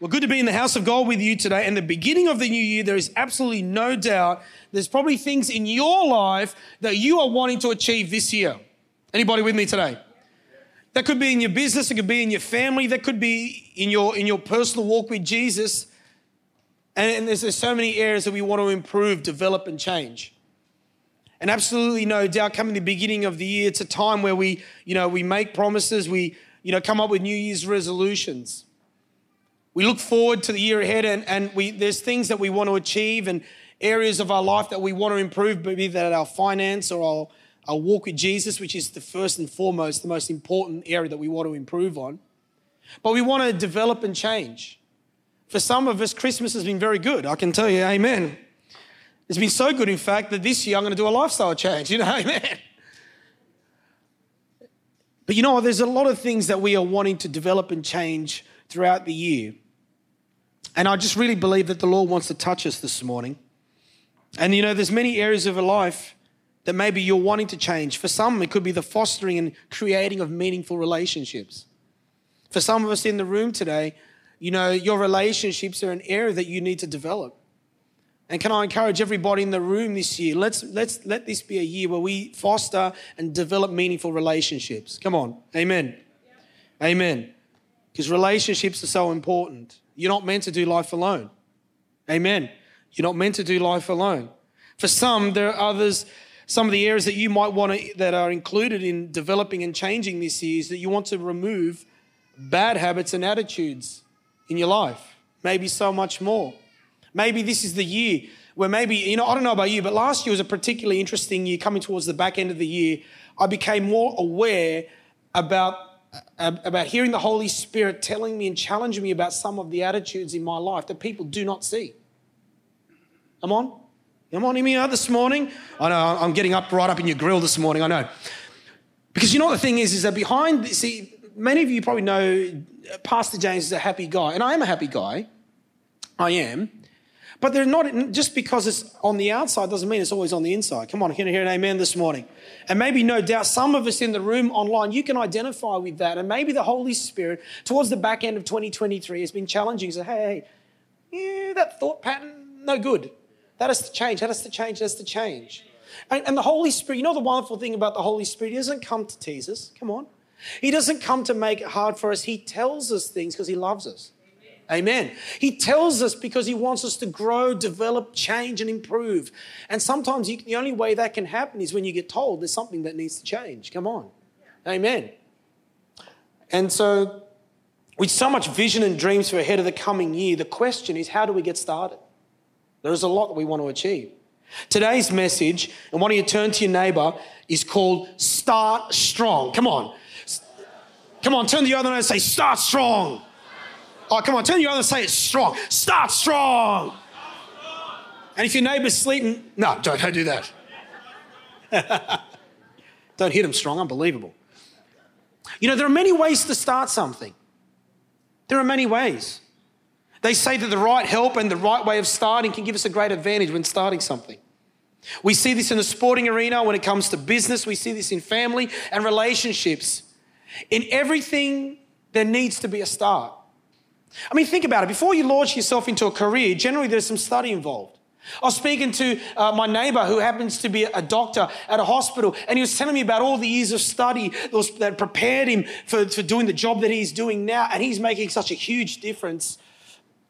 Well, good to be in the house of God with you today. And the beginning of the new year, there is absolutely no doubt there's probably things in your life that you are wanting to achieve this year. Anybody with me today? That could be in your business, it could be in your family, that could be in your in your personal walk with Jesus. And, and there's, there's so many areas that we want to improve, develop, and change. And absolutely no doubt, coming the beginning of the year, it's a time where we, you know, we make promises, we, you know, come up with New Year's resolutions. We look forward to the year ahead and, and we, there's things that we want to achieve and areas of our life that we want to improve, maybe that our finance or our, our walk with Jesus, which is the first and foremost, the most important area that we want to improve on. But we want to develop and change. For some of us, Christmas has been very good. I can tell you, amen. It's been so good, in fact, that this year I'm going to do a lifestyle change. You know, amen. But you know? There's a lot of things that we are wanting to develop and change throughout the year. And I just really believe that the Lord wants to touch us this morning. And you know, there's many areas of our life that maybe you're wanting to change. For some, it could be the fostering and creating of meaningful relationships. For some of us in the room today, you know, your relationships are an area that you need to develop. And can I encourage everybody in the room this year? Let's, let's let this be a year where we foster and develop meaningful relationships. Come on. Amen. Yeah. Amen. Because relationships are so important. You're not meant to do life alone. Amen. You're not meant to do life alone. For some, there are others, some of the areas that you might want to, that are included in developing and changing this year is that you want to remove bad habits and attitudes in your life. Maybe so much more. Maybe this is the year where maybe, you know, I don't know about you, but last year was a particularly interesting year coming towards the back end of the year. I became more aware about about hearing the Holy Spirit telling me and challenging me about some of the attitudes in my life that people do not see. Come on. Come on, me out this morning. I know I'm getting up right up in your grill this morning, I know. Because you know what the thing is, is that behind, see, many of you probably know Pastor James is a happy guy, and I am a happy guy. I am. But they're not, just because it's on the outside doesn't mean it's always on the inside. Come on, can I hear an amen this morning? And maybe, no doubt, some of us in the room online, you can identify with that. And maybe the Holy Spirit, towards the back end of 2023, has been challenging. So, hey, hey, yeah, that thought pattern, no good. That has to change. That has to change. That has to change. And, and the Holy Spirit, you know the wonderful thing about the Holy Spirit? He doesn't come to tease us. Come on. He doesn't come to make it hard for us. He tells us things because he loves us. Amen. He tells us because he wants us to grow, develop, change, and improve. And sometimes you, the only way that can happen is when you get told there's something that needs to change. Come on. Amen. And so, with so much vision and dreams for ahead of the coming year, the question is how do we get started? There is a lot that we want to achieve. Today's message, and why don't you turn to your neighbor, is called Start Strong. Come on. Come on, turn to the other and say, Start Strong. Oh, come on, turn your other and say it strong. Start strong. And if your neighbor's sleeping, no, don't, don't do that. don't hit them strong, unbelievable. You know, there are many ways to start something. There are many ways. They say that the right help and the right way of starting can give us a great advantage when starting something. We see this in the sporting arena when it comes to business, we see this in family and relationships. In everything, there needs to be a start. I mean, think about it. Before you launch yourself into a career, generally there's some study involved. I was speaking to uh, my neighbor who happens to be a doctor at a hospital, and he was telling me about all the years of study that, was, that prepared him for, for doing the job that he's doing now. And he's making such a huge difference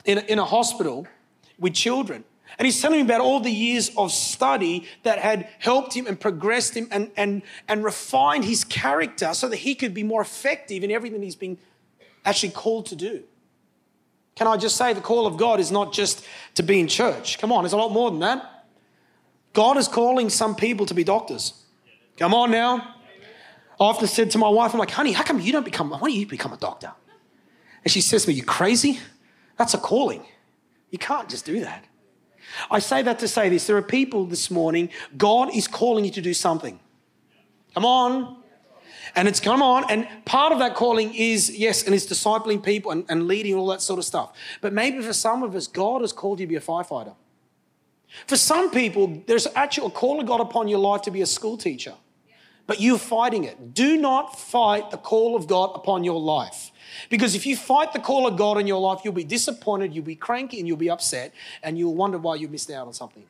in, in a hospital with children. And he's telling me about all the years of study that had helped him and progressed him and, and, and refined his character so that he could be more effective in everything he's been actually called to do. Can I just say the call of God is not just to be in church? Come on, it's a lot more than that. God is calling some people to be doctors. Come on now. I often said to my wife, I'm like, honey, how come you don't become, why don't you become a doctor? And she says to me, you crazy? That's a calling. You can't just do that. I say that to say this. There are people this morning, God is calling you to do something. Come on. And it's come on, and part of that calling is, yes, and it's discipling people and, and leading all that sort of stuff. But maybe for some of us, God has called you to be a firefighter. For some people, there's actually a call of God upon your life to be a school teacher. but you're fighting it. Do not fight the call of God upon your life. Because if you fight the call of God in your life, you'll be disappointed, you'll be cranky, and you'll be upset, and you'll wonder why you missed out on something.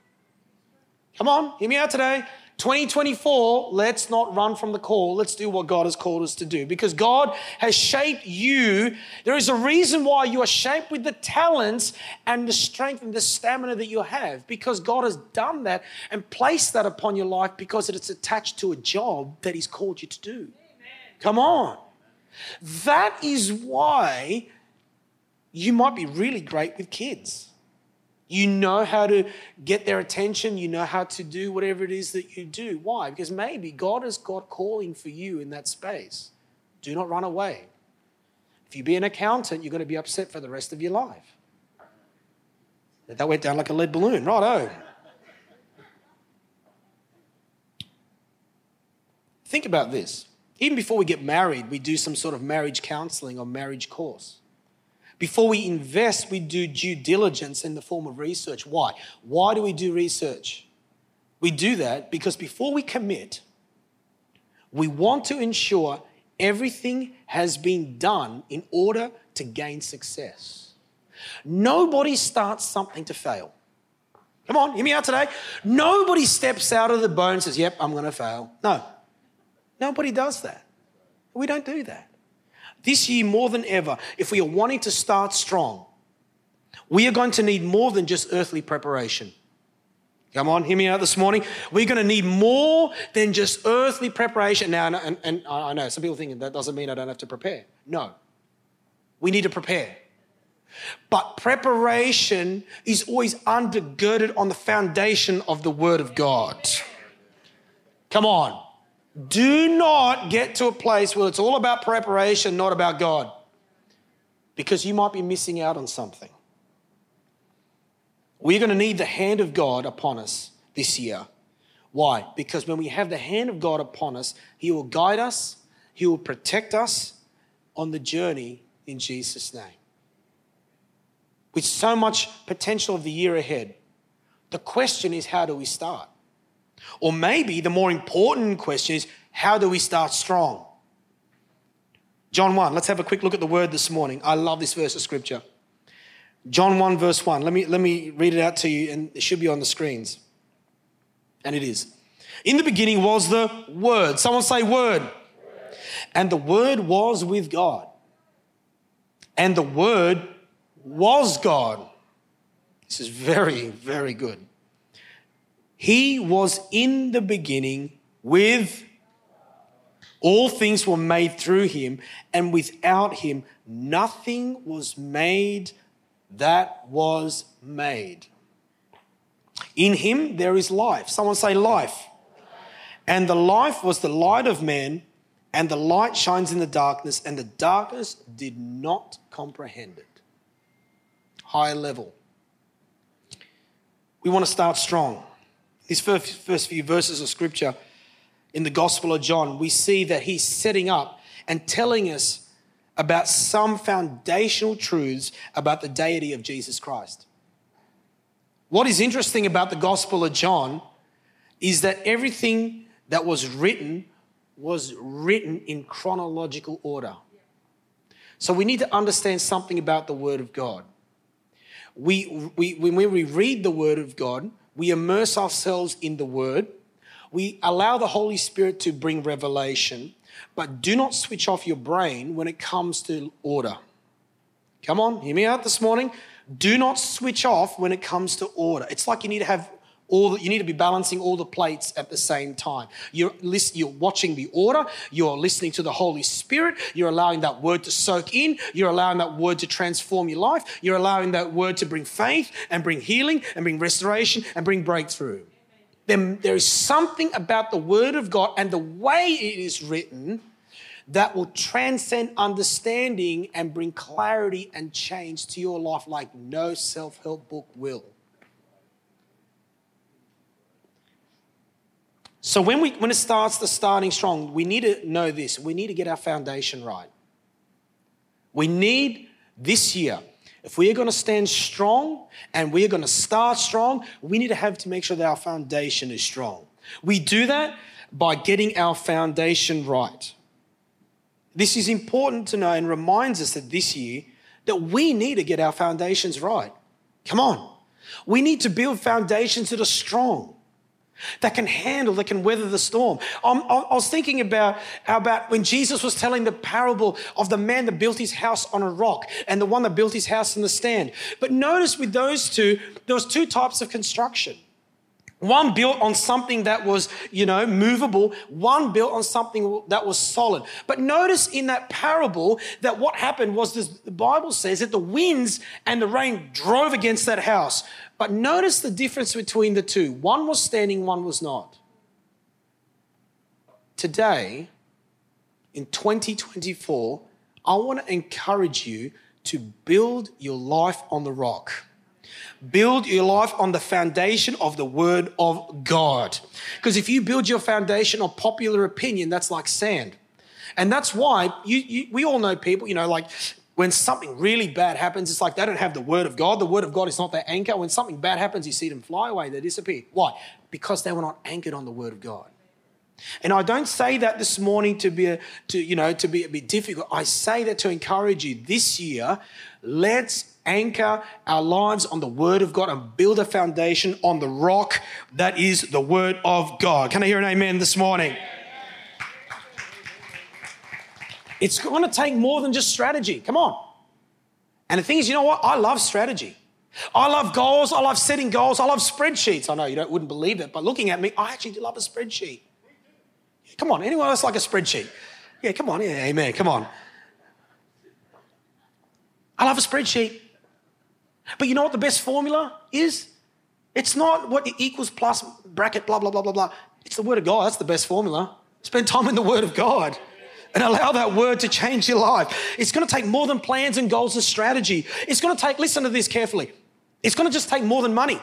Come on, hear me out today. 2024, let's not run from the call. Let's do what God has called us to do because God has shaped you. There is a reason why you are shaped with the talents and the strength and the stamina that you have because God has done that and placed that upon your life because it's attached to a job that He's called you to do. Amen. Come on. That is why you might be really great with kids. You know how to get their attention. You know how to do whatever it is that you do. Why? Because maybe God has got calling for you in that space. Do not run away. If you be an accountant, you're going to be upset for the rest of your life. That went down like a lead balloon. Righto. Think about this. Even before we get married, we do some sort of marriage counseling or marriage course. Before we invest, we do due diligence in the form of research. Why? Why do we do research? We do that because before we commit, we want to ensure everything has been done in order to gain success. Nobody starts something to fail. Come on, hear me out today. Nobody steps out of the boat and says, Yep, I'm going to fail. No, nobody does that. We don't do that. This year, more than ever, if we are wanting to start strong, we are going to need more than just earthly preparation. Come on, hear me out this morning. We're going to need more than just earthly preparation. Now, and, and, I know some people think that doesn't mean I don't have to prepare. No, we need to prepare. But preparation is always undergirded on the foundation of the Word of God. Come on. Do not get to a place where it's all about preparation, not about God, because you might be missing out on something. We're going to need the hand of God upon us this year. Why? Because when we have the hand of God upon us, He will guide us, He will protect us on the journey in Jesus' name. With so much potential of the year ahead, the question is how do we start? Or maybe the more important question is how do we start strong? John 1, let's have a quick look at the word this morning. I love this verse of scripture. John 1, verse 1. Let me, let me read it out to you, and it should be on the screens. And it is. In the beginning was the Word. Someone say, Word. word. And the Word was with God. And the Word was God. This is very, very good. He was in the beginning with all things were made through him, and without him, nothing was made that was made. In him, there is life. Someone say, life. And the life was the light of man, and the light shines in the darkness, and the darkness did not comprehend it. High level. We want to start strong. These first, first few verses of scripture in the Gospel of John, we see that he's setting up and telling us about some foundational truths about the deity of Jesus Christ. What is interesting about the Gospel of John is that everything that was written was written in chronological order. So we need to understand something about the Word of God. We, we, when we read the Word of God, we immerse ourselves in the word. We allow the Holy Spirit to bring revelation, but do not switch off your brain when it comes to order. Come on, hear me out this morning. Do not switch off when it comes to order. It's like you need to have all the, you need to be balancing all the plates at the same time. You're, list, you're watching the order, you're listening to the Holy Spirit, you're allowing that word to soak in, you're allowing that word to transform your life, you're allowing that word to bring faith and bring healing and bring restoration and bring breakthrough. Then there is something about the word of God and the way it is written that will transcend understanding and bring clarity and change to your life like no self help book will. So when we when it starts the starting strong, we need to know this. We need to get our foundation right. We need this year, if we are going to stand strong and we are going to start strong, we need to have to make sure that our foundation is strong. We do that by getting our foundation right. This is important to know and reminds us that this year that we need to get our foundations right. Come on. We need to build foundations that are strong, that can handle, that can weather the storm. I'm, i was thinking about, about when Jesus was telling the parable of the man that built his house on a rock and the one that built his house in the stand. But notice with those two, there was two types of construction. One built on something that was, you know, movable. One built on something that was solid. But notice in that parable that what happened was this, the Bible says that the winds and the rain drove against that house. But notice the difference between the two. One was standing, one was not. Today, in 2024, I want to encourage you to build your life on the rock. Build your life on the foundation of the Word of God. Because if you build your foundation on popular opinion, that's like sand. And that's why you, you, we all know people, you know, like when something really bad happens, it's like they don't have the Word of God. The Word of God is not their anchor. When something bad happens, you see them fly away, they disappear. Why? Because they were not anchored on the Word of God. And I don't say that this morning to be a, to you know to be a bit difficult. I say that to encourage you this year. Let's anchor our lives on the Word of God and build a foundation on the rock that is the Word of God. Can I hear an amen this morning? It's going to take more than just strategy. Come on. And the thing is, you know what? I love strategy. I love goals. I love setting goals. I love spreadsheets. I know you don't, wouldn't believe it, but looking at me, I actually do love a spreadsheet. Come on. Anyone else like a spreadsheet? Yeah, come on. Yeah, amen. Come on. I love a spreadsheet. But you know what the best formula is? It's not what equals plus bracket, blah, blah, blah, blah, blah. It's the Word of God. That's the best formula. Spend time in the Word of God and allow that word to change your life. It's going to take more than plans and goals and strategy. It's going to take, listen to this carefully, it's going to just take more than money.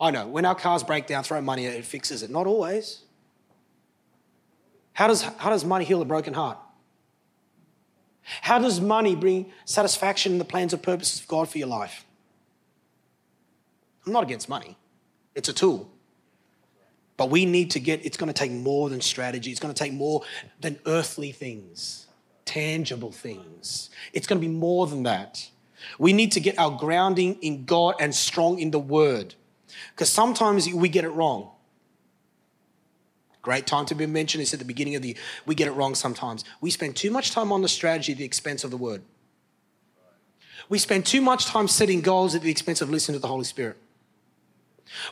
I know, when our cars break down, throw money at it, it fixes it. Not always. How does, how does money heal a broken heart? How does money bring satisfaction in the plans and purposes of God for your life? I'm not against money, it's a tool. But we need to get, it's going to take more than strategy. It's going to take more than earthly things, tangible things. It's going to be more than that. We need to get our grounding in God and strong in the Word. Because sometimes we get it wrong. Great time to be mentioned is at the beginning of the we get it wrong sometimes. We spend too much time on the strategy at the expense of the word. We spend too much time setting goals at the expense of listening to the Holy Spirit.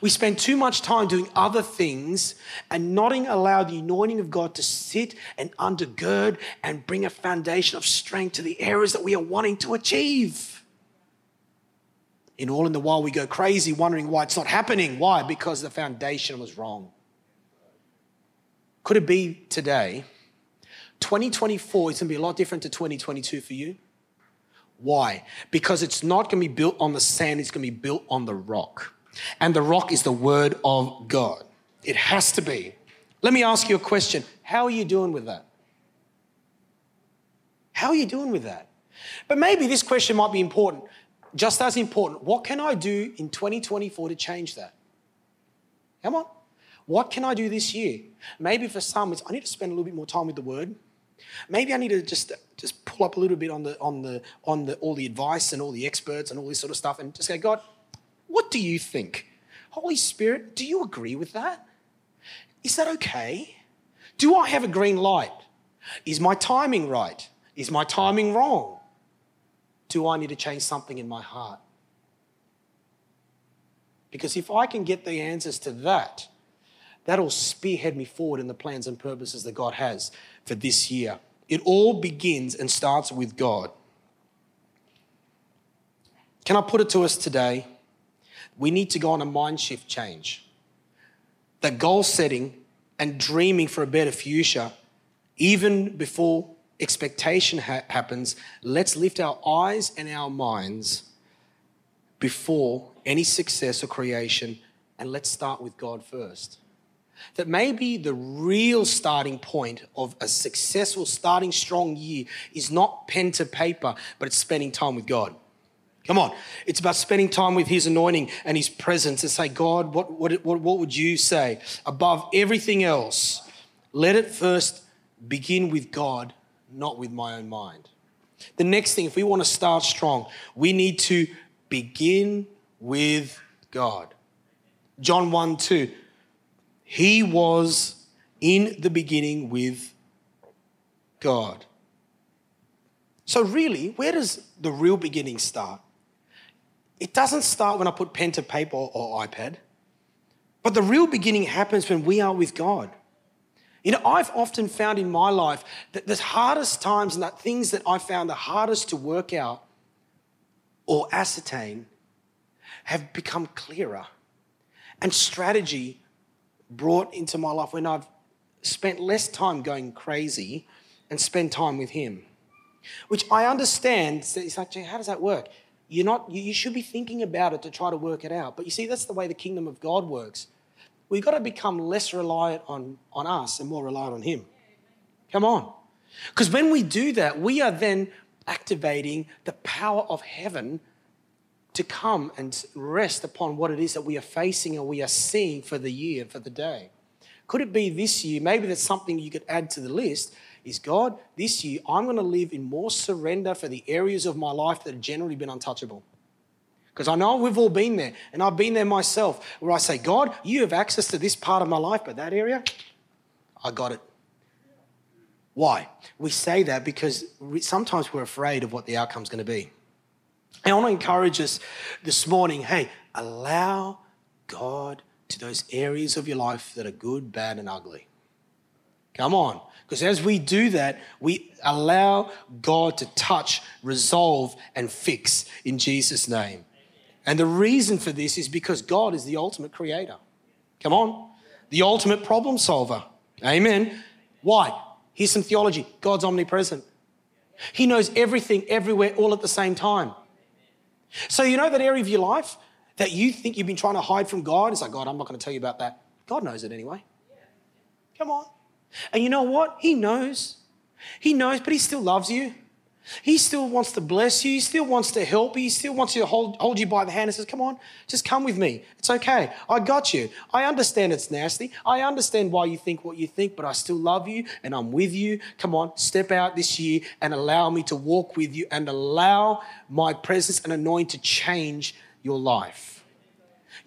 We spend too much time doing other things and not allow the anointing of God to sit and undergird and bring a foundation of strength to the areas that we are wanting to achieve. In all in the while, we go crazy wondering why it's not happening. Why? Because the foundation was wrong. Could it be today? 2024 is going to be a lot different to 2022 for you. Why? Because it's not going to be built on the sand, it's going to be built on the rock. And the rock is the word of God. It has to be. Let me ask you a question. How are you doing with that? How are you doing with that? But maybe this question might be important, just as important. What can I do in 2024 to change that? Come on. What can I do this year? Maybe for some, it's I need to spend a little bit more time with the Word. Maybe I need to just just pull up a little bit on the on the on the all the advice and all the experts and all this sort of stuff, and just go, God, what do you think? Holy Spirit, do you agree with that? Is that okay? Do I have a green light? Is my timing right? Is my timing wrong? Do I need to change something in my heart? Because if I can get the answers to that, that'll spearhead me forward in the plans and purposes that God has for this year. It all begins and starts with God. Can I put it to us today? We need to go on a mind shift change. That goal setting and dreaming for a better future, even before expectation ha- happens, let's lift our eyes and our minds before any success or creation, and let's start with God first that maybe the real starting point of a successful starting strong year is not pen to paper, but it's spending time with God. Come on. It's about spending time with His anointing and His presence and say, God, what, what, what, what would you say? Above everything else, let it first begin with God, not with my own mind. The next thing, if we want to start strong, we need to begin with God. John 1 2. He was in the beginning with God. So, really, where does the real beginning start? It doesn't start when I put pen to paper or iPad, but the real beginning happens when we are with God. You know, I've often found in my life that the hardest times and that things that I found the hardest to work out or ascertain have become clearer. And strategy brought into my life when I've spent less time going crazy and spend time with Him. Which I understand. It's like, how does that work? You're not, you should be thinking about it to try to work it out. But you see, that's the way the kingdom of God works. We've got to become less reliant on, on us and more reliant on Him. Come on. Because when we do that, we are then activating the power of heaven to come and rest upon what it is that we are facing and we are seeing for the year, for the day. Could it be this year? Maybe that's something you could add to the list is God, this year I'm going to live in more surrender for the areas of my life that have generally been untouchable. Because I know we've all been there, and I've been there myself, where I say, God, you have access to this part of my life, but that area, I got it. Why? We say that because sometimes we're afraid of what the outcome's going to be. I want to encourage us this morning hey, allow God to those areas of your life that are good, bad, and ugly. Come on. Because as we do that, we allow God to touch, resolve, and fix in Jesus' name. And the reason for this is because God is the ultimate creator. Come on. The ultimate problem solver. Amen. Why? Here's some theology God's omnipresent. He knows everything, everywhere, all at the same time. So, you know that area of your life that you think you've been trying to hide from God? It's like, God, I'm not going to tell you about that. God knows it anyway. Come on. And you know what? He knows. He knows, but he still loves you. He still wants to bless you. He still wants to help you. He still wants you to hold, hold you by the hand and says, Come on, just come with me. It's okay. I got you. I understand it's nasty. I understand why you think what you think, but I still love you and I'm with you. Come on, step out this year and allow me to walk with you and allow my presence and anointing to change your life.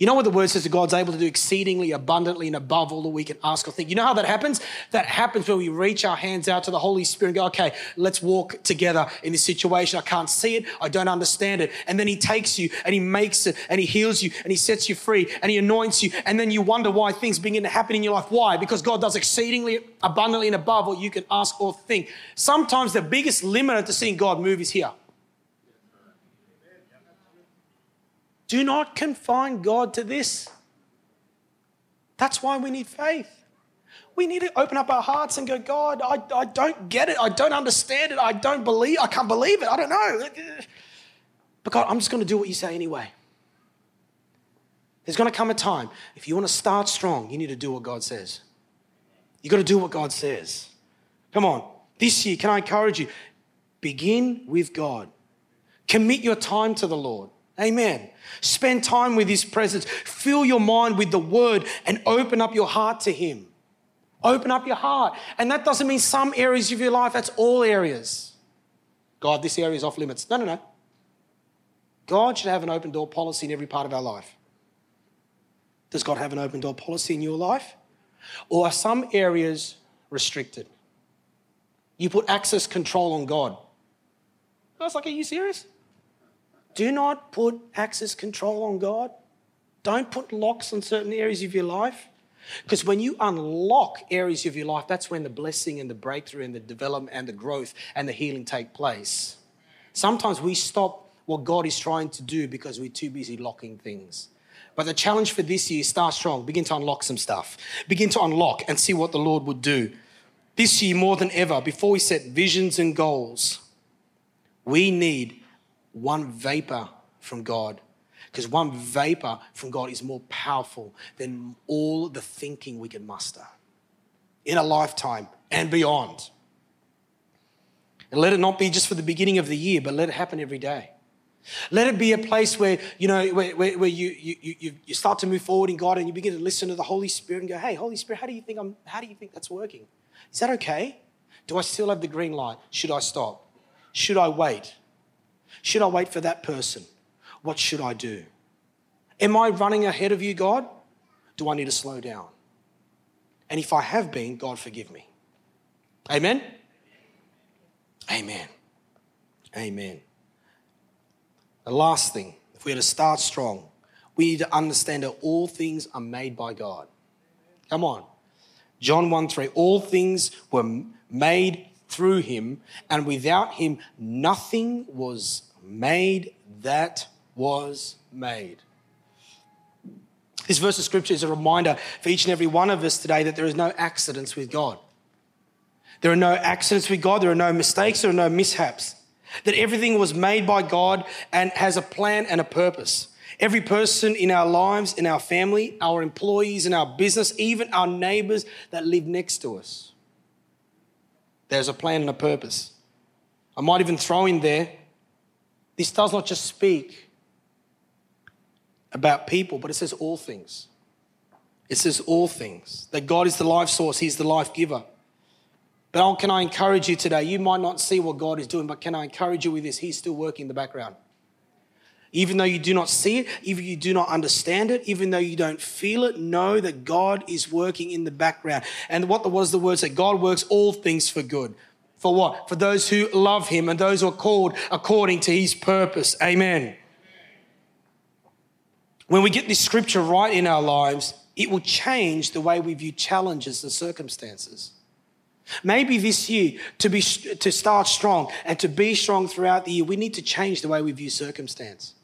You know what the word says that God's able to do exceedingly abundantly and above all that we can ask or think. You know how that happens? That happens when we reach our hands out to the Holy Spirit and go, okay, let's walk together in this situation. I can't see it. I don't understand it. And then he takes you and he makes it and he heals you and he sets you free and he anoints you. And then you wonder why things begin to happen in your life. Why? Because God does exceedingly abundantly and above what you can ask or think. Sometimes the biggest limiter to seeing God move is here. Do not confine God to this. That's why we need faith. We need to open up our hearts and go, God, I, I don't get it. I don't understand it. I don't believe, I can't believe it. I don't know. But God, I'm just going to do what you say anyway. There's going to come a time, if you want to start strong, you need to do what God says. You've got to do what God says. Come on. This year, can I encourage you? Begin with God. Commit your time to the Lord. Amen. Spend time with His presence. Fill your mind with the Word and open up your heart to Him. Open up your heart. And that doesn't mean some areas of your life, that's all areas. God, this area is off limits. No, no, no. God should have an open door policy in every part of our life. Does God have an open door policy in your life? Or are some areas restricted? You put access control on God. I was like, are you serious? Do not put access control on God. Don't put locks on certain areas of your life. Because when you unlock areas of your life, that's when the blessing and the breakthrough and the development and the growth and the healing take place. Sometimes we stop what God is trying to do because we're too busy locking things. But the challenge for this year, start strong. Begin to unlock some stuff. Begin to unlock and see what the Lord would do. This year, more than ever, before we set visions and goals, we need one vapor from God. Because one vapor from God is more powerful than all the thinking we can muster in a lifetime and beyond. And let it not be just for the beginning of the year, but let it happen every day. Let it be a place where, you know, where, where, where you, you, you, you start to move forward in God and you begin to listen to the Holy Spirit and go, hey, Holy Spirit, how do you think I'm, how do you think that's working? Is that okay? Do I still have the green light? Should I stop? Should I wait? Should I wait for that person? What should I do? Am I running ahead of you, God? Do I need to slow down? And if I have been, God, forgive me. Amen? Amen. Amen. The last thing, if we're to start strong, we need to understand that all things are made by God. Come on. John 1 3, all things were made through him, and without him, nothing was made that was made. This verse of scripture is a reminder for each and every one of us today that there is no accidents with God. There are no accidents with God, there are no mistakes, there are no mishaps. That everything was made by God and has a plan and a purpose. Every person in our lives, in our family, our employees, in our business, even our neighbors that live next to us. There's a plan and a purpose. I might even throw in there this does not just speak about people, but it says all things. It says all things. That God is the life source, He's the life giver. But oh, can I encourage you today? You might not see what God is doing, but can I encourage you with this? He's still working in the background. Even though you do not see it, even you do not understand it, even though you don't feel it, know that God is working in the background. And what was the word say? God works all things for good. For what? For those who love him and those who are called according to his purpose. Amen. When we get this scripture right in our lives, it will change the way we view challenges and circumstances. Maybe this year, to, be, to start strong and to be strong throughout the year, we need to change the way we view circumstance.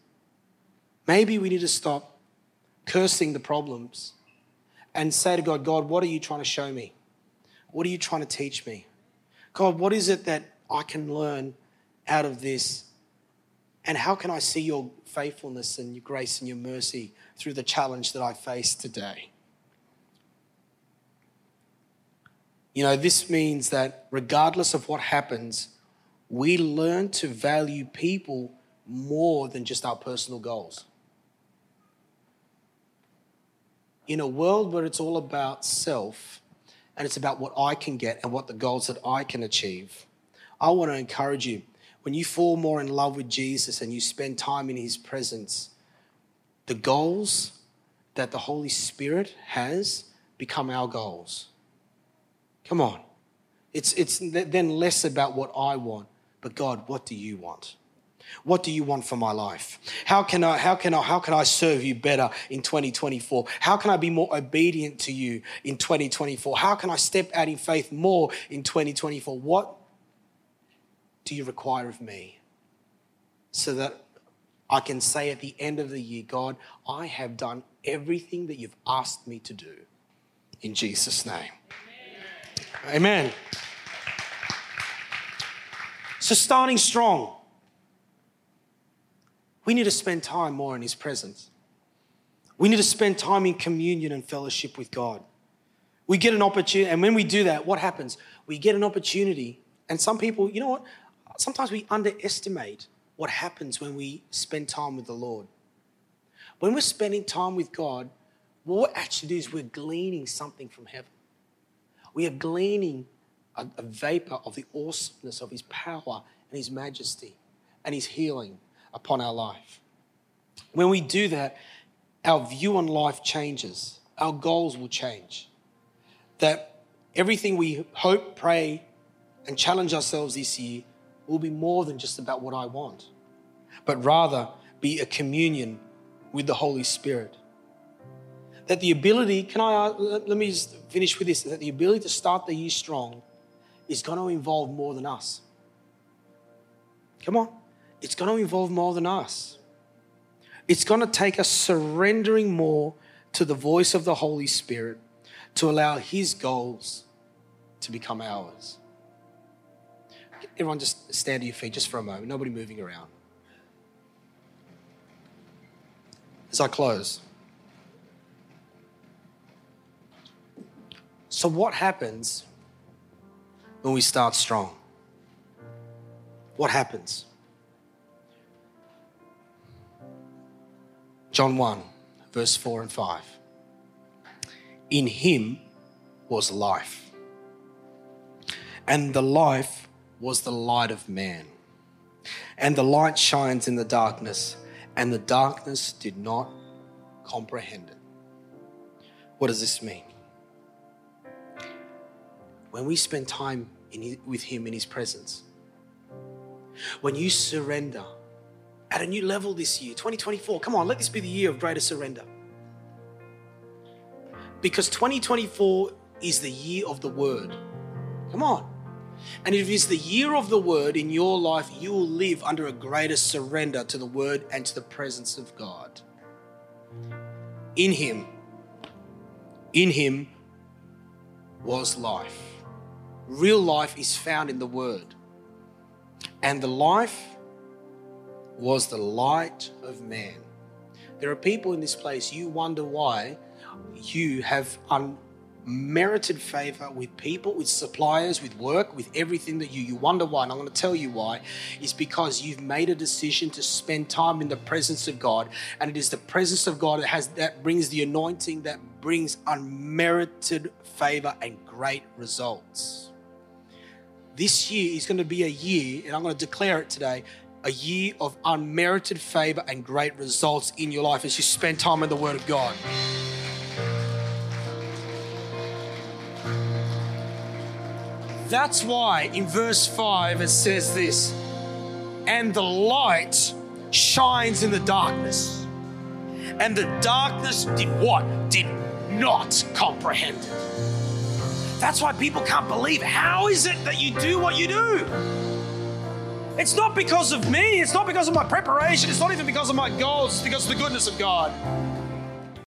Maybe we need to stop cursing the problems and say to God, God, what are you trying to show me? What are you trying to teach me? God, what is it that I can learn out of this? And how can I see your faithfulness and your grace and your mercy through the challenge that I face today? You know, this means that regardless of what happens, we learn to value people more than just our personal goals. In a world where it's all about self and it's about what I can get and what the goals that I can achieve, I want to encourage you when you fall more in love with Jesus and you spend time in his presence, the goals that the Holy Spirit has become our goals. Come on. It's, it's then less about what I want, but God, what do you want? What do you want for my life? How can I, how can I, how can I serve you better in 2024? How can I be more obedient to you in 2024? How can I step out in faith more in 2024? What do you require of me? So that I can say at the end of the year, God, I have done everything that you've asked me to do. In Jesus' name. Amen. So, starting strong, we need to spend time more in His presence. We need to spend time in communion and fellowship with God. We get an opportunity, and when we do that, what happens? We get an opportunity, and some people, you know what? Sometimes we underestimate what happens when we spend time with the Lord. When we're spending time with God, what we're actually doing is we're gleaning something from heaven. We are gleaning a, a vapor of the awesomeness of His power and His majesty and His healing upon our life. When we do that, our view on life changes, our goals will change. That everything we hope, pray, and challenge ourselves this year will be more than just about what I want, but rather be a communion with the Holy Spirit that the ability, can I, uh, let me just finish with this, that the ability to start the year strong is going to involve more than us. Come on. It's going to involve more than us. It's going to take us surrendering more to the voice of the Holy Spirit to allow His goals to become ours. Everyone, just stand to your feet just for a moment. Nobody moving around. As I close, So, what happens when we start strong? What happens? John 1, verse 4 and 5. In him was life, and the life was the light of man. And the light shines in the darkness, and the darkness did not comprehend it. What does this mean? When we spend time in, with Him in His presence, when you surrender at a new level this year, 2024, come on, let this be the year of greater surrender. Because 2024 is the year of the Word. Come on. And if it is the year of the word in your life, you will live under a greater surrender to the word and to the presence of God. In him, in him was life. Real life is found in the word. And the life was the light of man. There are people in this place, you wonder why you have unmerited favor with people, with suppliers, with work, with everything that you you wonder why. And I'm going to tell you why is because you've made a decision to spend time in the presence of God, and it is the presence of God that has that brings the anointing that brings unmerited favor and great results. This year is going to be a year, and I'm going to declare it today a year of unmerited favor and great results in your life as you spend time in the Word of God. That's why in verse 5 it says this and the light shines in the darkness. And the darkness did what? Did not comprehend it. That's why people can't believe. How is it that you do what you do? It's not because of me. It's not because of my preparation. It's not even because of my goals. It's because of the goodness of God.